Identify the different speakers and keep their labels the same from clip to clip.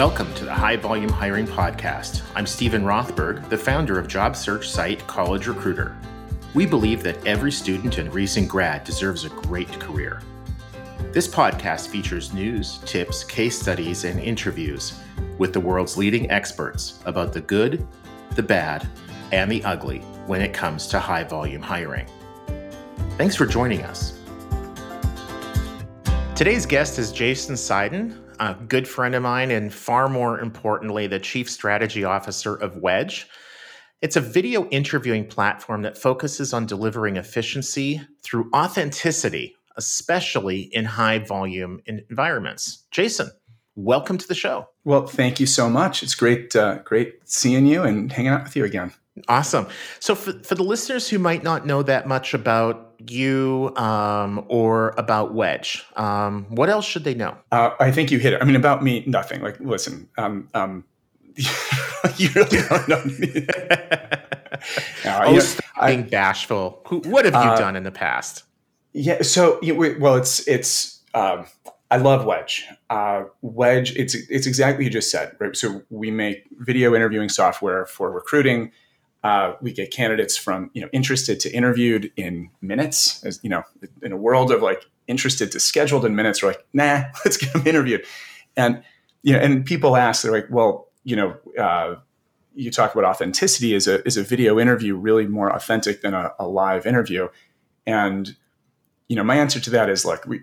Speaker 1: Welcome to the High Volume Hiring Podcast. I'm Steven Rothberg, the founder of job search site College Recruiter. We believe that every student and recent grad deserves a great career. This podcast features news, tips, case studies, and interviews with the world's leading experts about the good, the bad, and the ugly when it comes to high volume hiring. Thanks for joining us. Today's guest is Jason Seiden, a good friend of mine, and far more importantly, the Chief Strategy Officer of Wedge. It's a video interviewing platform that focuses on delivering efficiency through authenticity, especially in high volume environments. Jason, welcome to the show.
Speaker 2: Well, thank you so much. It's great, uh, great seeing you and hanging out with you again.
Speaker 1: Awesome. So, for, for the listeners who might not know that much about you um, or about Wedge, um, what else should they know?
Speaker 2: Uh, I think you hit it. I mean, about me, nothing. Like, listen, um, um you really don't know me.
Speaker 1: no, oh, you know, being bashful. Who, what have you uh, done in the past?
Speaker 2: Yeah. So, you well, it's it's. Um, I love Wedge. Uh, Wedge. It's it's exactly you just said, right? So we make video interviewing software for recruiting uh, we get candidates from you know interested to interviewed in minutes. As you know, in a world of like interested to scheduled in minutes, we're like, nah, let's get them interviewed. And you know, and people ask, they're like, well, you know, uh, you talk about authenticity. Is a is a video interview really more authentic than a, a live interview? And you know, my answer to that is like, we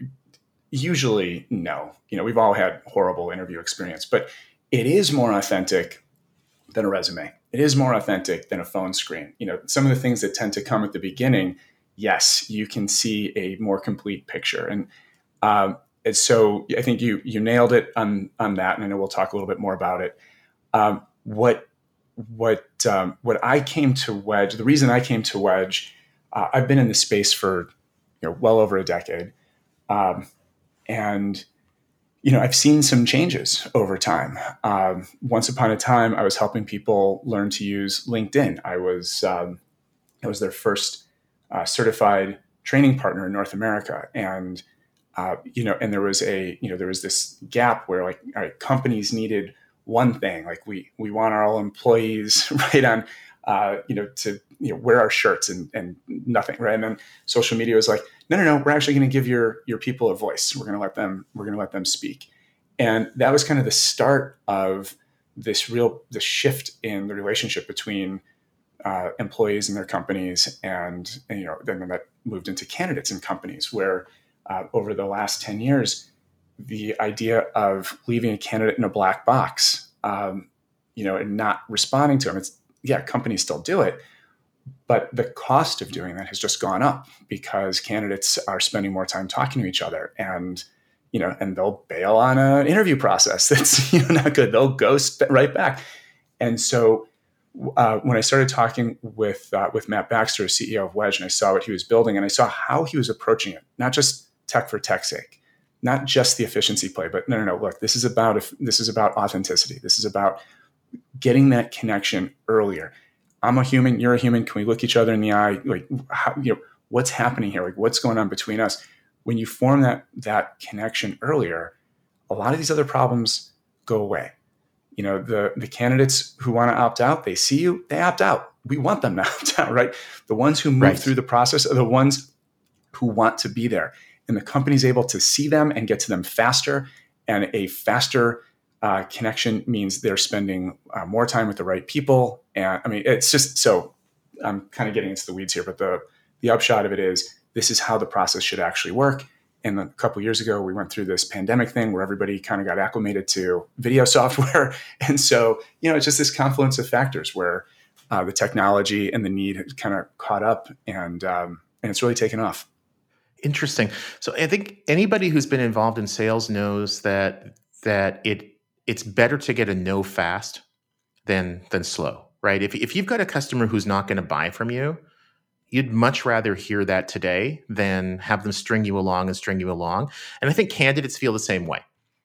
Speaker 2: usually no. You know, we've all had horrible interview experience, but it is more authentic than a resume it is more authentic than a phone screen. You know, some of the things that tend to come at the beginning, yes, you can see a more complete picture. And, um, and so I think you you nailed it on on that, and I know we'll talk a little bit more about it. Um, what what um, what I came to Wedge, the reason I came to Wedge, uh, I've been in the space for you know well over a decade, um, and you know, I've seen some changes over time. Um, once upon a time, I was helping people learn to use LinkedIn. I was um, I was their first uh, certified training partner in North America, and uh, you know, and there was a you know there was this gap where like all right, companies needed one thing, like we we want our all employees right on uh, you know, to you know, wear our shirts and, and nothing, right? And then social media was like, no, no, no, we're actually going to give your your people a voice. We're going to let them we're going to let them speak, and that was kind of the start of this real the shift in the relationship between uh, employees and their companies, and, and, you know, then that moved into candidates and companies, where uh, over the last ten years, the idea of leaving a candidate in a black box, um, you know, and not responding to them, it's yeah, companies still do it, but the cost of doing that has just gone up because candidates are spending more time talking to each other and you know and they'll bail on an interview process that's you know not good they'll go right back and so uh, when I started talking with uh, with Matt Baxter, CEO of Wedge, and I saw what he was building, and I saw how he was approaching it, not just tech for tech's sake, not just the efficiency play, but no, no, no. Look, this is about if this is about authenticity. This is about getting that connection earlier. I'm a human, you're a human. Can we look each other in the eye? Like, how, you know, what's happening here? Like, what's going on between us? When you form that that connection earlier, a lot of these other problems go away. You know, the the candidates who want to opt out, they see you, they opt out. We want them to opt out, right? The ones who move right. through the process are the ones who want to be there, and the company's able to see them and get to them faster, and a faster uh, connection means they're spending uh, more time with the right people. And I mean, it's just so I'm kind of getting into the weeds here, but the the upshot of it is this is how the process should actually work. And a couple years ago, we went through this pandemic thing where everybody kind of got acclimated to video software, and so you know, it's just this confluence of factors where uh, the technology and the need kind of caught up, and um, and it's really taken off.
Speaker 1: Interesting. So I think anybody who's been involved in sales knows that that it it's better to get a no fast than than slow, right? If if you've got a customer who's not going to buy from you, you'd much rather hear that today than have them string you along and string you along. And I think candidates feel the same way,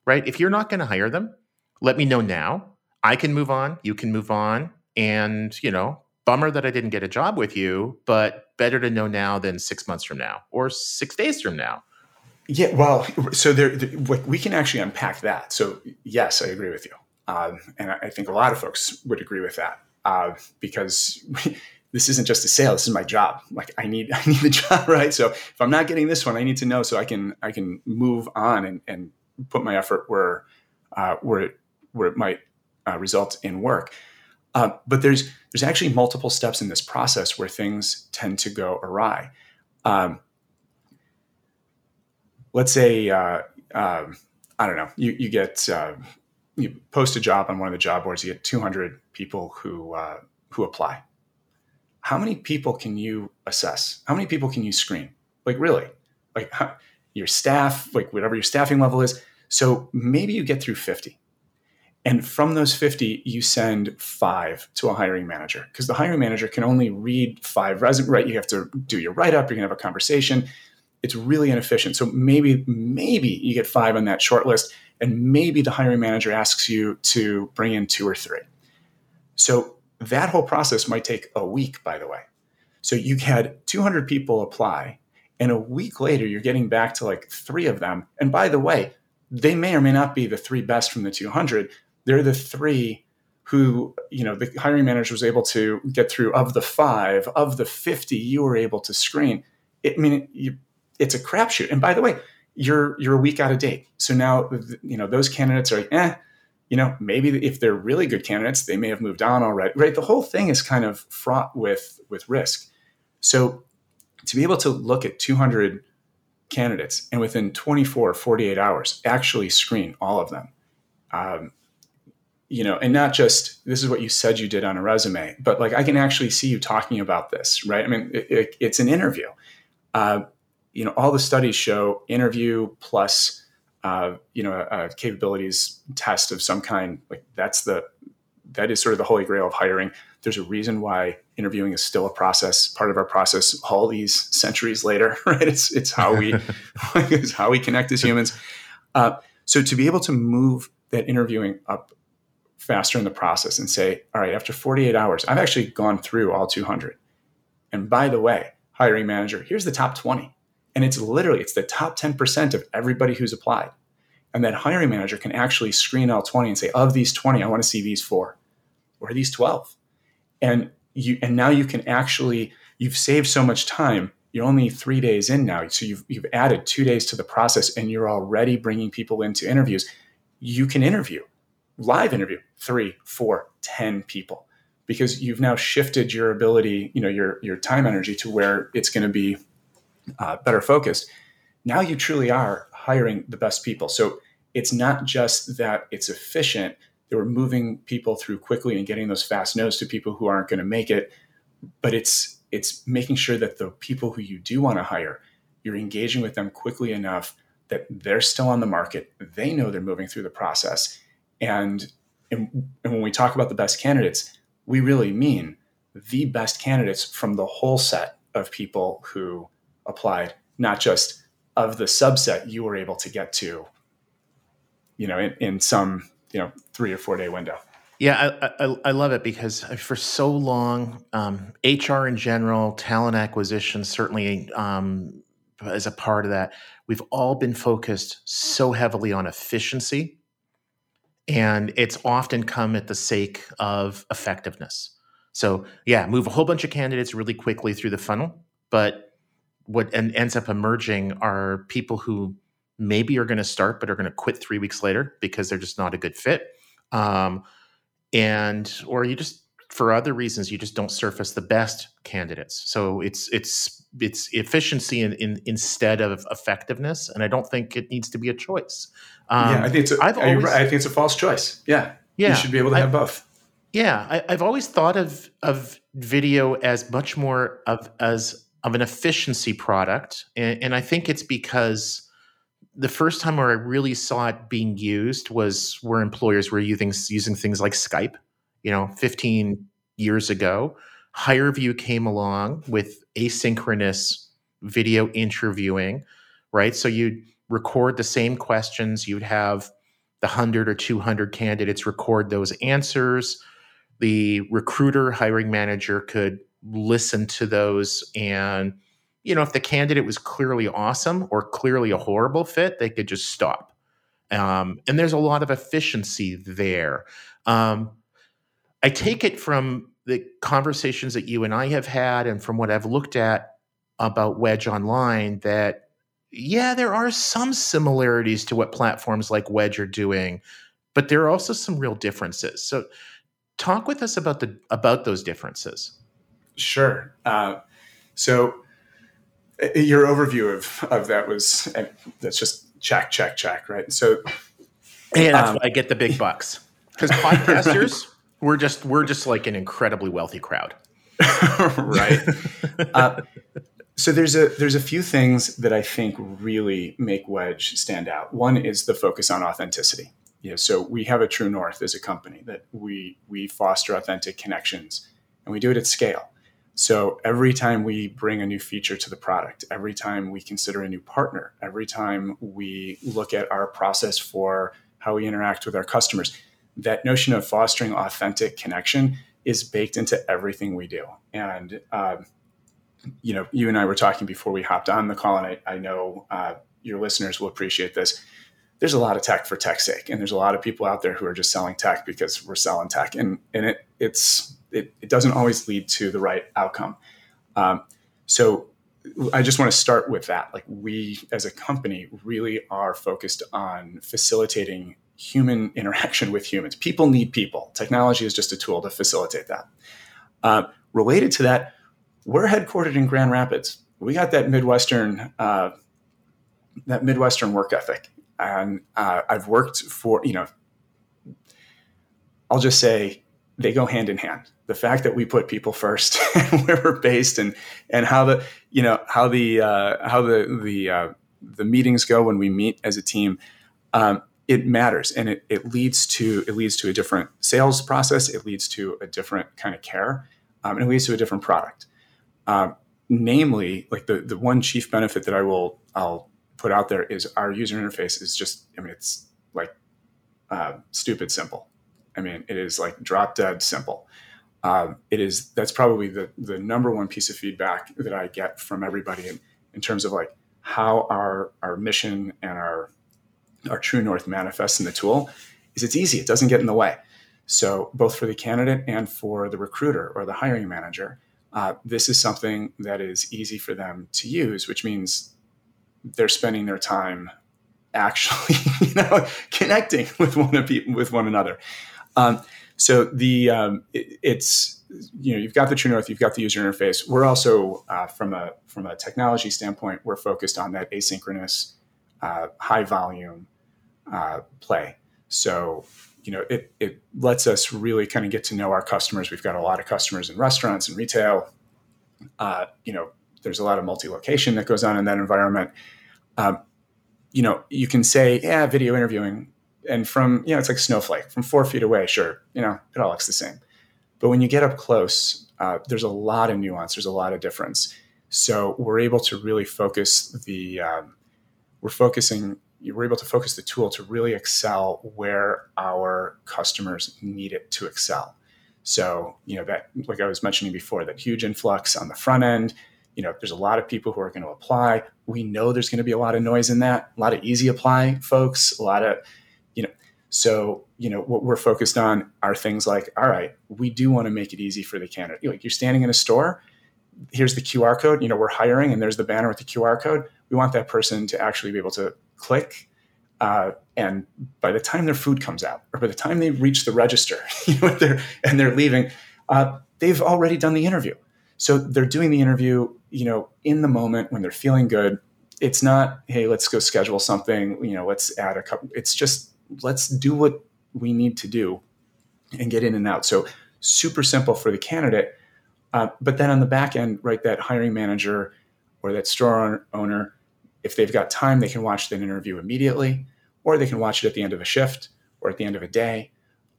Speaker 1: right? If you're not going to hire them, let me know now. I can move on, you can move on, and you know, bummer that I didn't get a job with you, but better to know now than 6 months from now or 6 days from now
Speaker 2: yeah, well, so there, we can actually unpack that. So yes, I agree with you. Um, and I think a lot of folks would agree with that uh, because this isn't just a sale. This is my job. Like I need, I need the job, right? So if I'm not getting this one, I need to know so I can, I can move on and, and put my effort where, uh, where it, where it might uh, result in work. Uh, but there's there's actually multiple steps in this process where things tend to go awry. Um, let's say uh, um, I don't know you you get uh, you post a job on one of the job boards, you get 200 people who uh, who apply. How many people can you assess? How many people can you screen? Like really, like your staff, like whatever your staffing level is. So maybe you get through 50. And from those 50, you send five to a hiring manager because the hiring manager can only read five resumes, right? You have to do your write up, you're gonna have a conversation. It's really inefficient. So maybe, maybe you get five on that short list, and maybe the hiring manager asks you to bring in two or three. So that whole process might take a week, by the way. So you had 200 people apply, and a week later, you're getting back to like three of them. And by the way, they may or may not be the three best from the 200 they're the three who you know the hiring manager was able to get through of the five of the 50 you were able to screen it, i mean you, it's a crapshoot. And by the way you're you're a week out of date. So now you know those candidates are like eh you know maybe if they're really good candidates they may have moved on already right? The whole thing is kind of fraught with with risk. So to be able to look at 200 candidates and within 24 48 hours actually screen all of them. Um, you know, and not just this is what you said you did on a resume, but like I can actually see you talking about this, right? I mean, it, it, it's an interview. Uh, you know, all the studies show interview plus, uh, you know, a, a capabilities test of some kind. Like that's the that is sort of the holy grail of hiring. There's a reason why interviewing is still a process, part of our process, all these centuries later, right? It's it's how we it's how we connect as humans. Uh, so to be able to move that interviewing up faster in the process and say, all right, after 48 hours, I've actually gone through all 200. And by the way, hiring manager, here's the top 20. And it's literally, it's the top 10% of everybody who's applied. And that hiring manager can actually screen all 20 and say, of these 20, I want to see these four or these 12. And you, and now you can actually, you've saved so much time. You're only three days in now. So you've, you've added two days to the process and you're already bringing people into interviews. You can interview live interview three, four, ten people because you've now shifted your ability, you know, your your time energy to where it's going to be uh, better focused. Now you truly are hiring the best people. So it's not just that it's efficient; that we're moving people through quickly and getting those fast no's to people who aren't going to make it, but it's it's making sure that the people who you do want to hire, you're engaging with them quickly enough that they're still on the market. They know they're moving through the process and, and, and when we talk about the best candidates, we really mean the best candidates from the whole set of people who applied, not just of the subset you were able to get to, you know, in, in some, you know, three or four day window.
Speaker 1: Yeah, I, I, I, love it because for so long, um, HR in general, talent acquisition certainly um, as a part of that, we've all been focused so heavily on efficiency and it's often come at the sake of effectiveness. So, yeah, move a whole bunch of candidates really quickly through the funnel, but what ends up emerging are people who maybe are going to start but are going to quit three weeks later because they're just not a good fit, um, and or you just for other reasons you just don't surface the best candidates. So it's it's it's efficiency in, in, instead of effectiveness, and I don't think it needs to be a choice.
Speaker 2: Um, yeah, I think it's a, I've always, right? I think it's a false choice. Yeah, yeah, you should be able to I, have both.
Speaker 1: Yeah, I, have always thought of of video as much more of as of an efficiency product, and, and I think it's because the first time where I really saw it being used was where employers were using using things like Skype. You know, fifteen years ago, HireVue came along with asynchronous video interviewing, right? So you'd record the same questions, you'd have the 100 or 200 candidates record those answers. The recruiter, hiring manager could listen to those and you know if the candidate was clearly awesome or clearly a horrible fit they could just stop um, and there's a lot of efficiency there. Um, I take it from the conversations that you and I have had, and from what I've looked at about Wedge Online, that yeah, there are some similarities to what platforms like Wedge are doing, but there are also some real differences. So, talk with us about the about those differences.
Speaker 2: Sure. Uh, so, your overview of of that was that's just check, check, check, right? So,
Speaker 1: and that's um, why I get the big bucks because podcasters we're just we're just like an incredibly wealthy crowd,
Speaker 2: right? uh, so there's a there's a few things that I think really make Wedge stand out. One is the focus on authenticity. Yeah, so we have a true north as a company that we we foster authentic connections, and we do it at scale. So every time we bring a new feature to the product, every time we consider a new partner, every time we look at our process for how we interact with our customers, that notion of fostering authentic connection is baked into everything we do. And um, you know, you and I were talking before we hopped on the call, and I, I know uh, your listeners will appreciate this. There's a lot of tech for tech's sake, and there's a lot of people out there who are just selling tech because we're selling tech, and and it it's it, it doesn't always lead to the right outcome. Um, so I just want to start with that. Like we as a company really are focused on facilitating human interaction with humans. People need people. Technology is just a tool to facilitate that. Uh, related to that, we're headquartered in Grand Rapids. We got that Midwestern uh, that Midwestern work ethic, and uh, I've worked for you know. I'll just say they go hand in hand. The fact that we put people first, where we're based, and and how the you know how the uh, how the the uh, the meetings go when we meet as a team, um, it matters, and it, it leads to it leads to a different sales process. It leads to a different kind of care, um, and it leads to a different product. Um, namely, like the the one chief benefit that I will I'll put out there is our user interface is just I mean it's like uh, stupid simple. I mean it is like drop dead simple. Um, it is that's probably the the number one piece of feedback that I get from everybody in, in terms of like how our our mission and our our true north manifests in the tool is it's easy. It doesn't get in the way. So both for the candidate and for the recruiter or the hiring manager, uh, this is something that is easy for them to use, which means they're spending their time actually, you know, connecting with one of people, with one another. Um, so the um, it, it's you know you've got the True North, you've got the user interface. We're also uh, from a from a technology standpoint, we're focused on that asynchronous, uh, high volume uh, play. So you know, it, it lets us really kind of get to know our customers. We've got a lot of customers in restaurants and retail. Uh, you know, there's a lot of multi-location that goes on in that environment. Um, you know, you can say, yeah, video interviewing, and from you know, it's like snowflake from four feet away. Sure, you know, it all looks the same. But when you get up close, uh, there's a lot of nuance. There's a lot of difference. So we're able to really focus the. Um, we're focusing were able to focus the tool to really excel where our customers need it to excel. So, you know, that, like I was mentioning before, that huge influx on the front end, you know, there's a lot of people who are going to apply. We know there's going to be a lot of noise in that, a lot of easy apply folks, a lot of, you know, so, you know, what we're focused on are things like, all right, we do want to make it easy for the candidate. Like you're standing in a store, here's the QR code, you know, we're hiring and there's the banner with the QR code. We want that person to actually be able to click. Uh, and by the time their food comes out, or by the time they reach the register, you know, they're, and they're leaving, uh, they've already done the interview. So they're doing the interview, you know, in the moment when they're feeling good. It's not, hey, let's go schedule something. You know, let's add a couple. It's just let's do what we need to do and get in and out. So super simple for the candidate. Uh, but then on the back end, right, that hiring manager or that store owner if they've got time, they can watch that interview immediately, or they can watch it at the end of a shift or at the end of a day.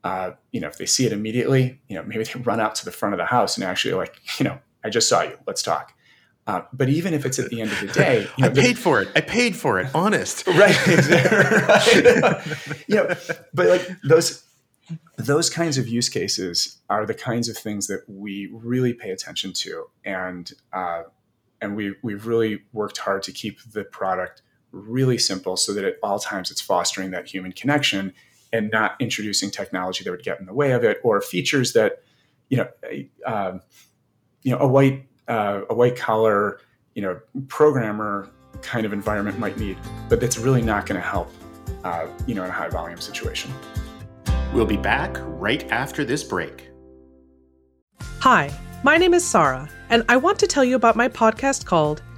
Speaker 2: Uh, you know, if they see it immediately, you know, maybe they run out to the front of the house and actually like, you know, I just saw you. Let's talk. Uh, but even if it's at the end of the day,
Speaker 1: you know, I paid for it. I paid for it. Honest,
Speaker 2: right? right. you know, but like those those kinds of use cases are the kinds of things that we really pay attention to, and uh, and we we've really worked hard to keep the product really simple so that at all times it's fostering that human connection and not introducing technology that would get in the way of it or features that you know uh, you know a white uh, a white collar you know programmer kind of environment might need but that's really not going to help uh, you know in a high volume situation.
Speaker 1: We'll be back right after this break.
Speaker 3: Hi my name is sarah and i want to tell you about my podcast called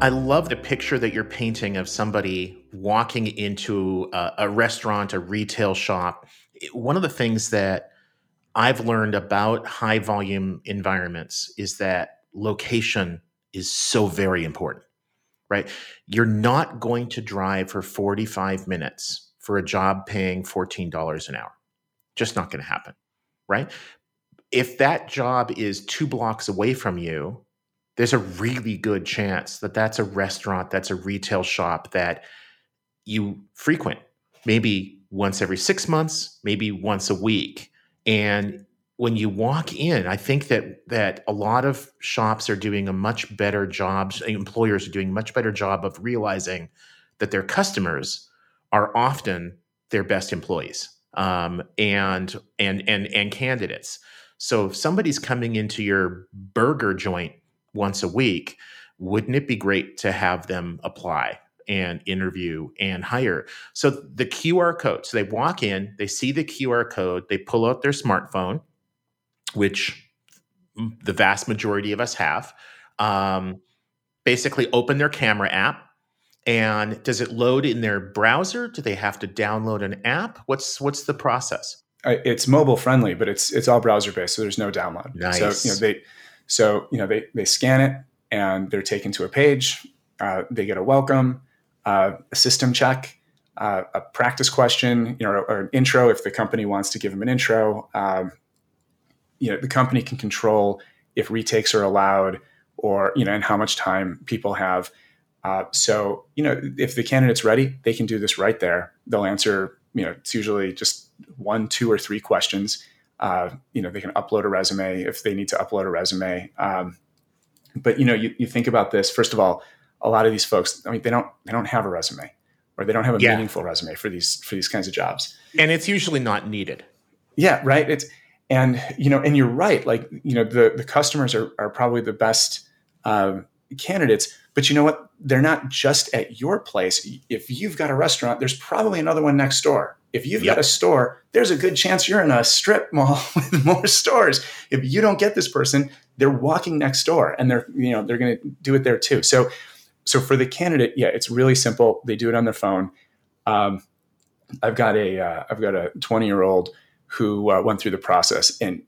Speaker 1: I love the picture that you're painting of somebody walking into a, a, restaurant, a retail shop. One of the things that I've learned about high volume environments is that location is so very important, right? You're not going to drive for 45 minutes for a job paying $14 an hour. Just not going to happen, right? If that job is two blocks away from you, there's a really good chance that that's a restaurant, that's a retail shop that you frequent, maybe once every six months, maybe once a week. And when you walk in, I think that that a lot of shops are doing a much better job. Employers are doing a much better job of realizing that their customers are often their best employees um, and and and and candidates. So if somebody's coming into your burger joint once a week, wouldn't it be great to have them apply and interview and hire? So the QR code, so they walk in, they see the QR code, they pull out their smartphone, which the vast majority of us have. Um, basically, open their camera app. And does it load in their browser? Do they have to download an app? What's what's the process?
Speaker 2: It's mobile friendly, but it's it's all browser based, so there's no download.
Speaker 1: Nice.
Speaker 2: So you know they so, you know, they, they scan it and they're taken to a page. Uh, they get a welcome, uh, a system check, uh, a practice question, you know, or, or, an intro if the company wants to give them an intro. Um, you know, the company can control if retakes are allowed or, you know, and how much time people have. Uh, so, you know, if the candidate's ready, they can do this right there. They'll answer, you know, it's usually just one, two, or three questions uh, you know, they can upload a resume if they need to upload a resume. Um, but you know, you, you think about this. First of all, a lot of these folks, I mean, they don't they don't have a resume or they don't have a yeah. meaningful resume for these for these kinds of jobs.
Speaker 1: And it's usually not needed.
Speaker 2: Yeah, right. It's and you know, and you're right. Like you know, the the customers are are probably the best um, candidates. But you know what? They're not just at your place. If you've got a restaurant, there's probably another one next door. If you've yep. got a store, there's a good chance you're in a strip mall with more stores. If you don't get this person, they're walking next door and they're, you know, they're going to do it there too. So, so for the candidate, yeah, it's really simple. They do it on their phone. Um, I've got a, have uh, got a 20 year old who uh, went through the process and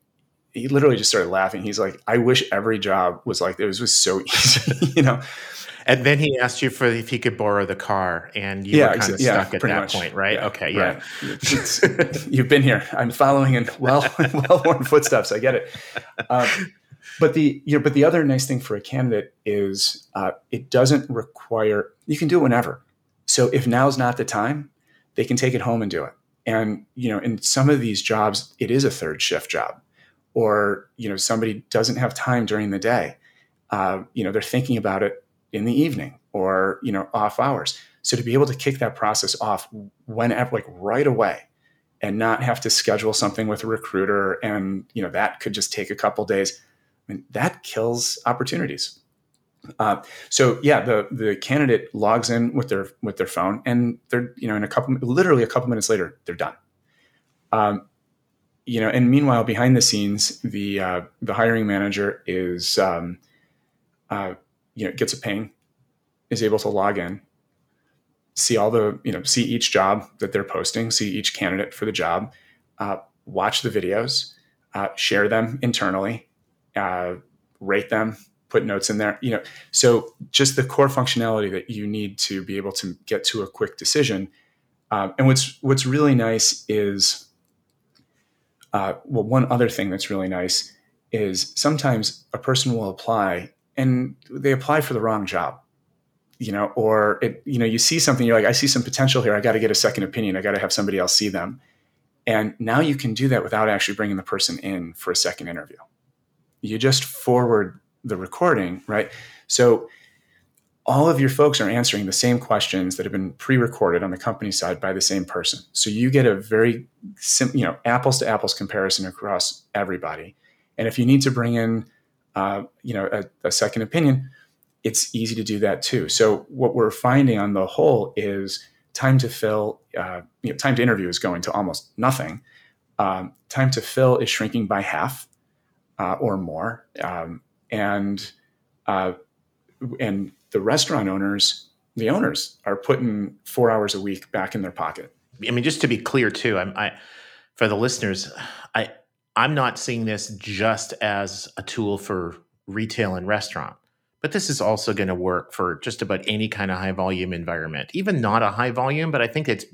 Speaker 2: he literally just started laughing. He's like, I wish every job was like, it was, was so easy, you know?
Speaker 1: And then he asked you for if he could borrow the car, and you yeah, were kind of yeah, stuck at that much. point, right? Yeah, okay, yeah.
Speaker 2: Right. you've been here. I'm following in well well worn footsteps. I get it. Um, but the you know, but the other nice thing for a candidate is uh, it doesn't require. You can do it whenever. So if now's not the time, they can take it home and do it. And you know, in some of these jobs, it is a third shift job, or you know, somebody doesn't have time during the day. Uh, you know, they're thinking about it in the evening or you know off hours so to be able to kick that process off whenever like right away and not have to schedule something with a recruiter and you know that could just take a couple days I mean, that kills opportunities uh, so yeah the the candidate logs in with their with their phone and they're you know in a couple literally a couple minutes later they're done um, you know, and meanwhile, behind the scenes, the uh, the hiring manager is, um, uh, you know, gets a ping, is able to log in, see all the, you know, see each job that they're posting, see each candidate for the job, uh, watch the videos, uh, share them internally, uh, rate them, put notes in there. You know, so just the core functionality that you need to be able to get to a quick decision. Um, and what's what's really nice is, uh, well, one other thing that's really nice is sometimes a person will apply and they apply for the wrong job you know or it you know you see something you're like i see some potential here. I got to get a second opinion. I got to have somebody else see them. And now you can do that without actually bringing the person in for a second interview. You just forward the recording, right? So all of your folks are answering the same questions that have been pre-recorded on the company side by the same person. So you get a very sim- you know apples to apples comparison across everybody. And if you need to bring in uh, you know a, a, second opinion, it's easy to do that too. So what we're finding on the whole is time to fill, uh, you know, time to interview is going to almost nothing. Um, time to fill is shrinking by half uh, or more. Um, and uh, and the restaurant owners, the owners, are putting four hours a week back in their pocket.
Speaker 1: I mean, just to be clear, too, I'm, I for the listeners, I I'm not seeing this just as a tool for retail and restaurant, but this is also going to work for just about any kind of high volume environment, even not a high volume. But I think it's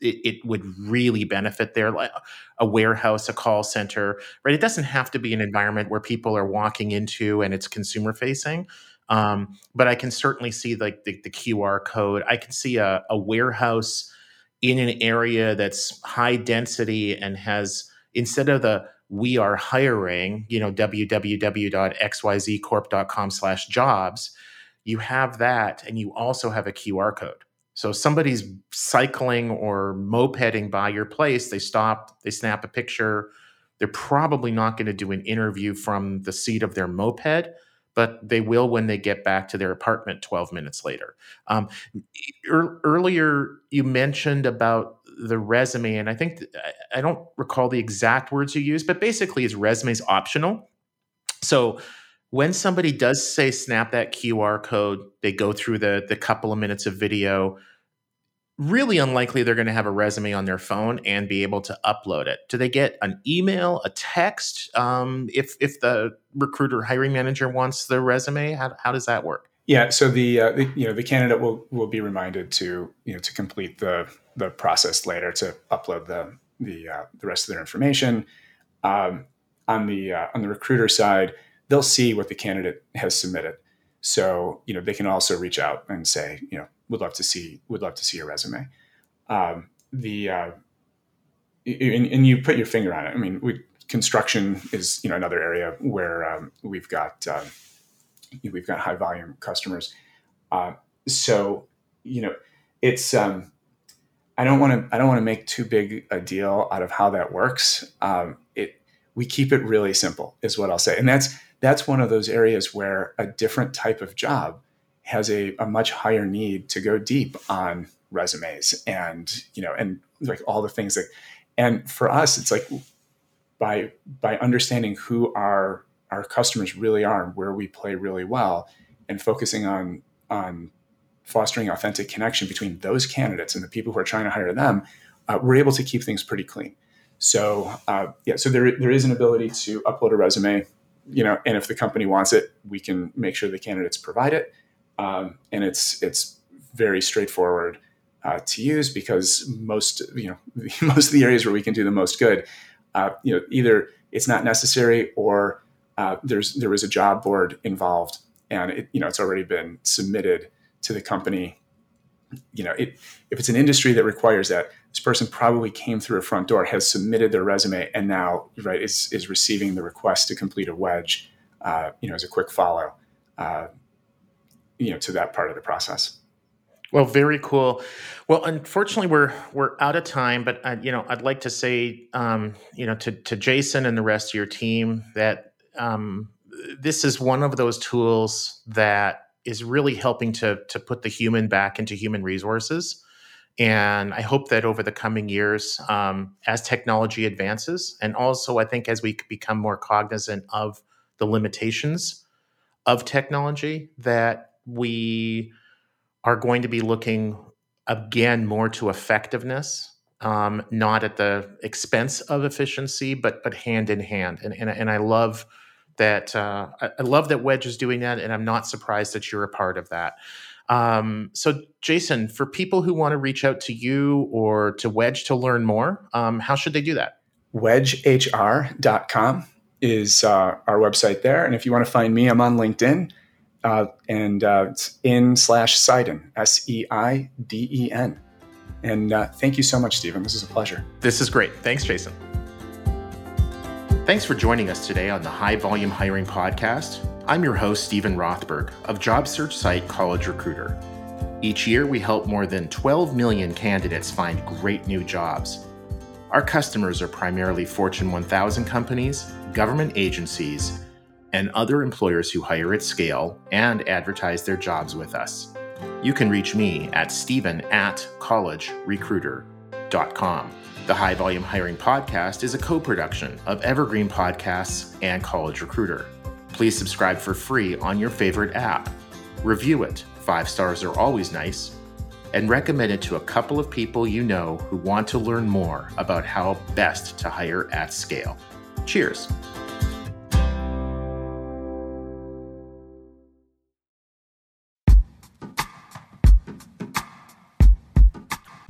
Speaker 1: it, it, would really benefit there like a warehouse a call center right it doesn't have to be an environment where people are walking into and it's consumer facing um, but i can certainly see like the, the qr code i can see a, a warehouse in an area that's high density and has instead of the we are hiring you know www.xyzcorp.com slash jobs you have that and you also have a qr code so somebody's cycling or mopeding by your place, they stop, they snap a picture. They're probably not going to do an interview from the seat of their moped, but they will when they get back to their apartment 12 minutes later. Um, er, earlier, you mentioned about the resume, and I think th- I don't recall the exact words you used, but basically, his resume is optional. So when somebody does say snap that QR code, they go through the the couple of minutes of video. Really unlikely they're going to have a resume on their phone and be able to upload it. Do they get an email, a text? Um, if if the recruiter hiring manager wants the resume, how, how does that work?
Speaker 2: Yeah, so the, uh, the, you know the candidate will will be reminded to you know to complete the the process later to upload the the uh, the rest of their information. Um, on the uh, on the recruiter side, they'll see what the candidate has submitted. So, you know, they can also reach out and say, you know, would love to see, would love to see your resume. Um, the, uh, and, and, you put your finger on it. I mean, we, construction is, you know, another area where um, we've got, uh, we've got high volume customers. Uh, so, you know, it's, um, I don't want to, I don't want to make too big a deal out of how that works. Um, it, we keep it really simple is what I'll say. And that's, that's one of those areas where a different type of job has a, a much higher need to go deep on resumes and you know and like all the things that and for us it's like by by understanding who our our customers really are and where we play really well and focusing on on fostering authentic connection between those candidates and the people who are trying to hire them uh, we're able to keep things pretty clean. So uh, yeah so there, there is an ability to upload a resume you know, and if the company wants it, we can make sure the candidates provide it. Um, and it's it's very straightforward uh, to use because most you know most of the areas where we can do the most good, uh, you know, either it's not necessary or uh, there's there was a job board involved and it, you know it's already been submitted to the company. You know, it, if it's an industry that requires that, this person probably came through a front door, has submitted their resume, and now right is is receiving the request to complete a wedge, uh, you know, as a quick follow, uh, you know, to that part of the process.
Speaker 1: Well, very cool. Well, unfortunately, we're we're out of time, but uh, you know, I'd like to say, um, you know, to to Jason and the rest of your team that um, this is one of those tools that is really helping to to put the human back into human resources And I hope that over the coming years, um, as technology advances, and also I think as we become more cognizant of the limitations of technology, that we are going to be looking again more to effectiveness, um, not at the expense of efficiency, but but hand in hand. And and, and I love that. Uh, I love that Wedge is doing that, and I'm not surprised that you're a part of that. Um, so, Jason, for people who want to reach out to you or to Wedge to learn more, um, how should they do that?
Speaker 2: WedgeHR.com is uh, our website there. And if you want to find me, I'm on LinkedIn. Uh, and uh, it's in slash Seiden, S E I D E N. And uh, thank you so much, Steven. This is a pleasure.
Speaker 1: This is great. Thanks, Jason. Thanks for joining us today on the High Volume Hiring Podcast. I'm your host, Steven Rothberg of job search site College Recruiter. Each year, we help more than 12 million candidates find great new jobs. Our customers are primarily Fortune 1000 companies, government agencies, and other employers who hire at scale and advertise their jobs with us. You can reach me at steven at collegerecruiter.com. The High Volume Hiring Podcast is a co production of Evergreen Podcasts and College Recruiter. Please subscribe for free on your favorite app. Review it, five stars are always nice, and recommend it to a couple of people you know who want to learn more about how best to hire at scale. Cheers.